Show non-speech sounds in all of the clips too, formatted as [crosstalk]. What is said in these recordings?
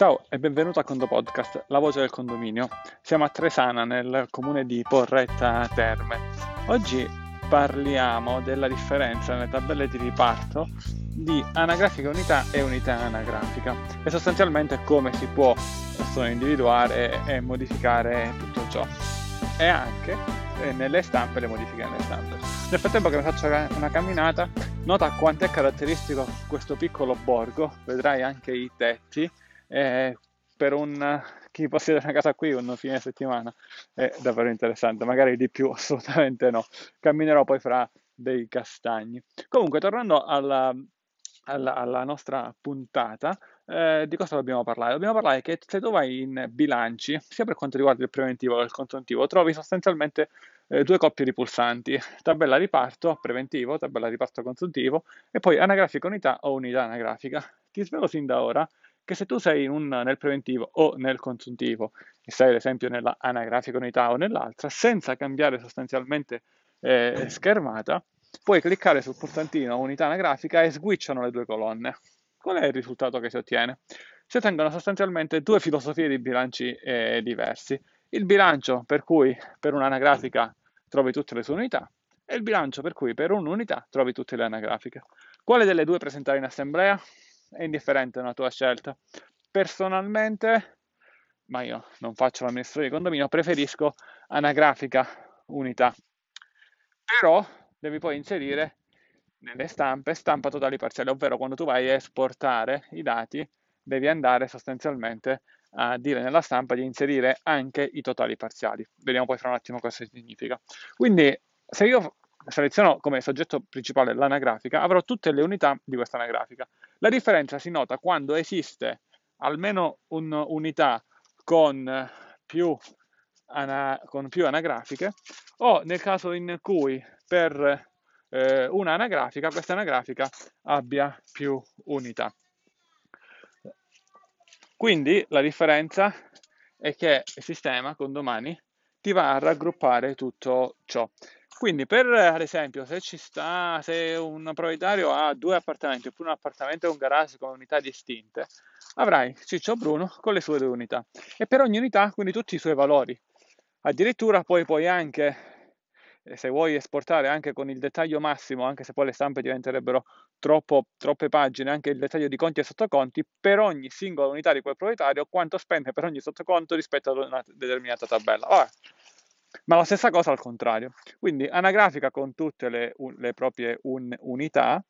Ciao e benvenuto a Condo Podcast, la voce del condominio. Siamo a Tresana, nel comune di Porretta Terme. Oggi parliamo della differenza nelle tabelle di riparto di anagrafica unità e unità anagrafica e sostanzialmente come si può individuare e modificare tutto ciò e anche eh, nelle stampe le modifiche nelle stampe. Nel frattempo che mi faccio una camminata, nota quanto è caratteristico questo piccolo borgo, vedrai anche i tetti eh, per un chi possiede una casa qui un fine settimana è davvero interessante, magari di più [laughs] assolutamente no. Camminerò poi fra dei castagni. Comunque, tornando alla, alla, alla nostra puntata, eh, di cosa dobbiamo parlare? Dobbiamo parlare che se tu vai in bilanci, sia per quanto riguarda il preventivo che il consuntivo, trovi sostanzialmente eh, due coppie di pulsanti, tabella riparto preventivo, tabella riparto consuntivo e poi anagrafica unità o unità anagrafica. Ti svelo sin da ora che se tu sei un, nel preventivo o nel consuntivo e sei ad esempio nella anagrafica unità o nell'altra, senza cambiare sostanzialmente eh, schermata, puoi cliccare sul pulsantino unità anagrafica e switchano le due colonne. Qual è il risultato che si ottiene? Si ottengono sostanzialmente due filosofie di bilanci eh, diversi. Il bilancio per cui per un'anagrafica trovi tutte le sue unità e il bilancio per cui per un'unità trovi tutte le anagrafiche. Quale delle due presentare in assemblea? È indifferente, una tua scelta. Personalmente, ma io non faccio l'amministratore di condominio, preferisco anagrafica unità. Però devi poi inserire nelle stampe stampa totali parziali, ovvero quando tu vai a esportare i dati devi andare sostanzialmente a dire nella stampa di inserire anche i totali parziali. Vediamo poi fra un attimo cosa significa. Quindi se io seleziono come soggetto principale l'anagrafica, avrò tutte le unità di questa anagrafica. La differenza si nota quando esiste almeno un'unità con più, con più anagrafiche o nel caso in cui per eh, una anagrafica questa anagrafica abbia più unità. Quindi la differenza è che il sistema con domani ti va a raggruppare tutto ciò. Quindi per ad esempio se ci sta, se un proprietario ha due appartamenti oppure un appartamento e un garage con unità distinte, avrai Ciccio Bruno con le sue due unità e per ogni unità quindi tutti i suoi valori. Addirittura poi puoi anche, eh, se vuoi esportare anche con il dettaglio massimo, anche se poi le stampe diventerebbero troppo, troppe pagine, anche il dettaglio di conti e sottoconti, per ogni singola unità di quel proprietario, quanto spende per ogni sottoconto rispetto ad una determinata tabella. Vabbè, ma la stessa cosa al contrario. Quindi anagrafica con tutte le, le proprie un, unità,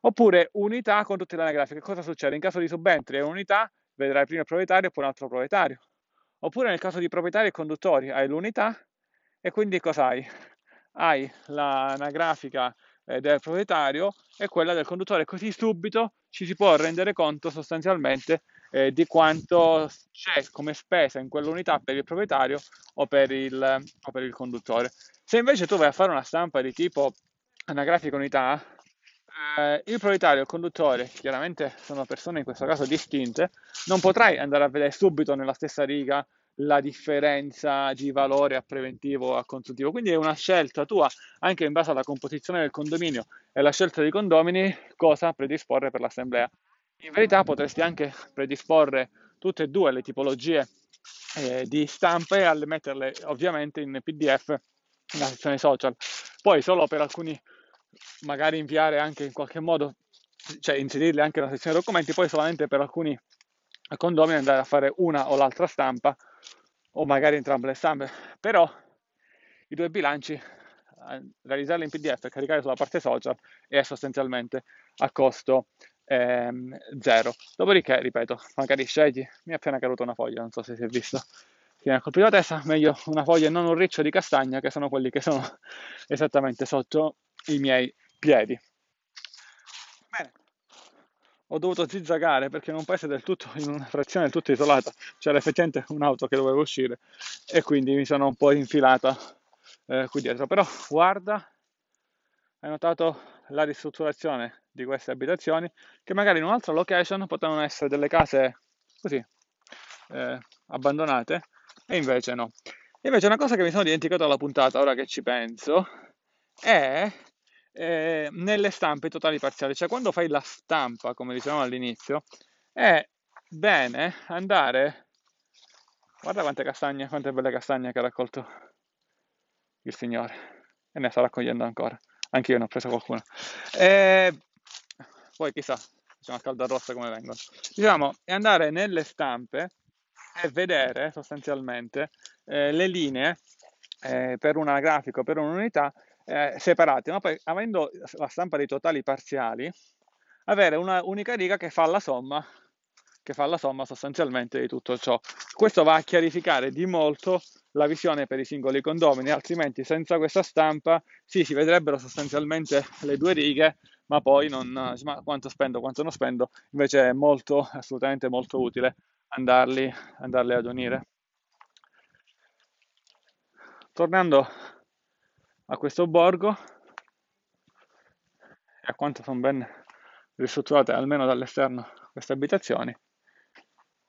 oppure unità con tutte le anagrafiche. Cosa succede? In caso di subentri e unità, vedrai prima il proprietario e poi un altro proprietario. Oppure nel caso di proprietari e conduttori, hai l'unità e quindi cosa hai? Hai l'anagrafica eh, del proprietario e quella del conduttore, così subito ci si può rendere conto sostanzialmente eh, di quanto c'è come spesa in quell'unità per il proprietario o per il, o per il conduttore. Se invece tu vai a fare una stampa di tipo anagrafica unità, eh, il proprietario e il conduttore, chiaramente sono persone in questo caso distinte, non potrai andare a vedere subito nella stessa riga la differenza di valore a preventivo o a consultivo. Quindi è una scelta tua, anche in base alla composizione del condominio e alla scelta dei condomini, cosa predisporre per l'assemblea. In verità potresti anche predisporre tutte e due le tipologie eh, di stampe e metterle ovviamente in PDF nella sezione social. Poi solo per alcuni magari inviare anche in qualche modo, cioè inserirle anche nella sezione documenti, poi solamente per alcuni condomini andare a fare una o l'altra stampa o magari entrambe le stampe. Però i due bilanci realizzarli in PDF e caricare sulla parte social è sostanzialmente a costo ehm. Dopodiché, ripeto, magari scegli, mi è appena caduta una foglia, non so se si è visto, mi ha colpito la testa, meglio una foglia e non un riccio di castagna, che sono quelli che sono [laughs] esattamente sotto i miei piedi. Bene, ho dovuto zizzagare perché in un paese del tutto, in una frazione del tutto isolata, c'era effettivamente un'auto che doveva uscire e quindi mi sono un po' infilata eh, qui dietro. Però guarda, hai notato la ristrutturazione di queste abitazioni che magari in un'altra location potevano essere delle case così eh, abbandonate e invece no. Invece una cosa che mi sono dimenticato alla puntata, ora che ci penso, è eh, nelle stampe totali parziali, cioè quando fai la stampa, come dicevamo all'inizio, è bene andare... Guarda quante castagne, quante belle castagne che ha raccolto il signore. E ne sta raccogliendo ancora. Anche io ne ho preso qualcuno. E poi chissà, diciamo a calda rossa come vengono. Diciamo, è andare nelle stampe e vedere sostanzialmente eh, le linee eh, per una grafica, per un'unità eh, separate, ma poi avendo la stampa dei totali parziali, avere una unica riga che fa la somma che fa la somma sostanzialmente di tutto ciò. Questo va a chiarificare di molto la visione per i singoli condomini, altrimenti senza questa stampa sì, si vedrebbero sostanzialmente le due righe, ma poi non ma quanto spendo, quanto non spendo, invece è molto, assolutamente molto utile andarli, andarli ad unire. Tornando a questo borgo a quanto sono ben ristrutturate almeno dall'esterno queste abitazioni,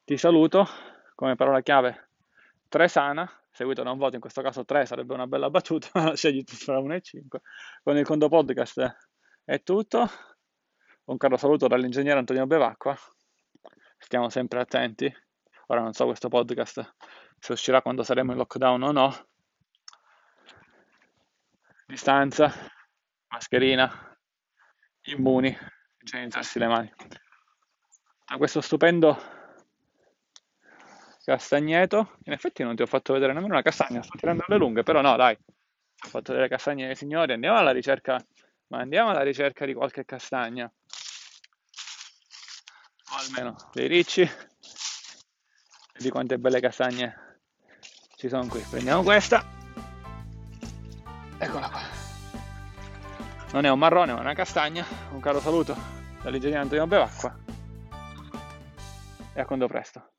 ti saluto come parola chiave Tresana, seguito da un voto, in questo caso 3 sarebbe una bella battuta, [laughs] scegli tra 1 e 5. Con il Condo Podcast è tutto. Un caro saluto dall'ingegnere Antonio Bevacqua. Stiamo sempre attenti. Ora non so questo podcast se uscirà quando saremo in lockdown o no. Distanza, mascherina, immuni, igienizzarsi le mani. A questo stupendo castagneto. In effetti non ti ho fatto vedere nemmeno una castagna, sto tirando le lunghe, però no, dai. Ho fatto delle castagne ai signori, andiamo alla ricerca, ma andiamo alla ricerca di qualche castagna. O almeno dei ricci. E di quante belle castagne ci sono qui. Prendiamo questa. Eccola qua. Non è un marrone, ma è una castagna. Un caro saluto dall'ingegnere Antonio Bevacqua. E a quando presto.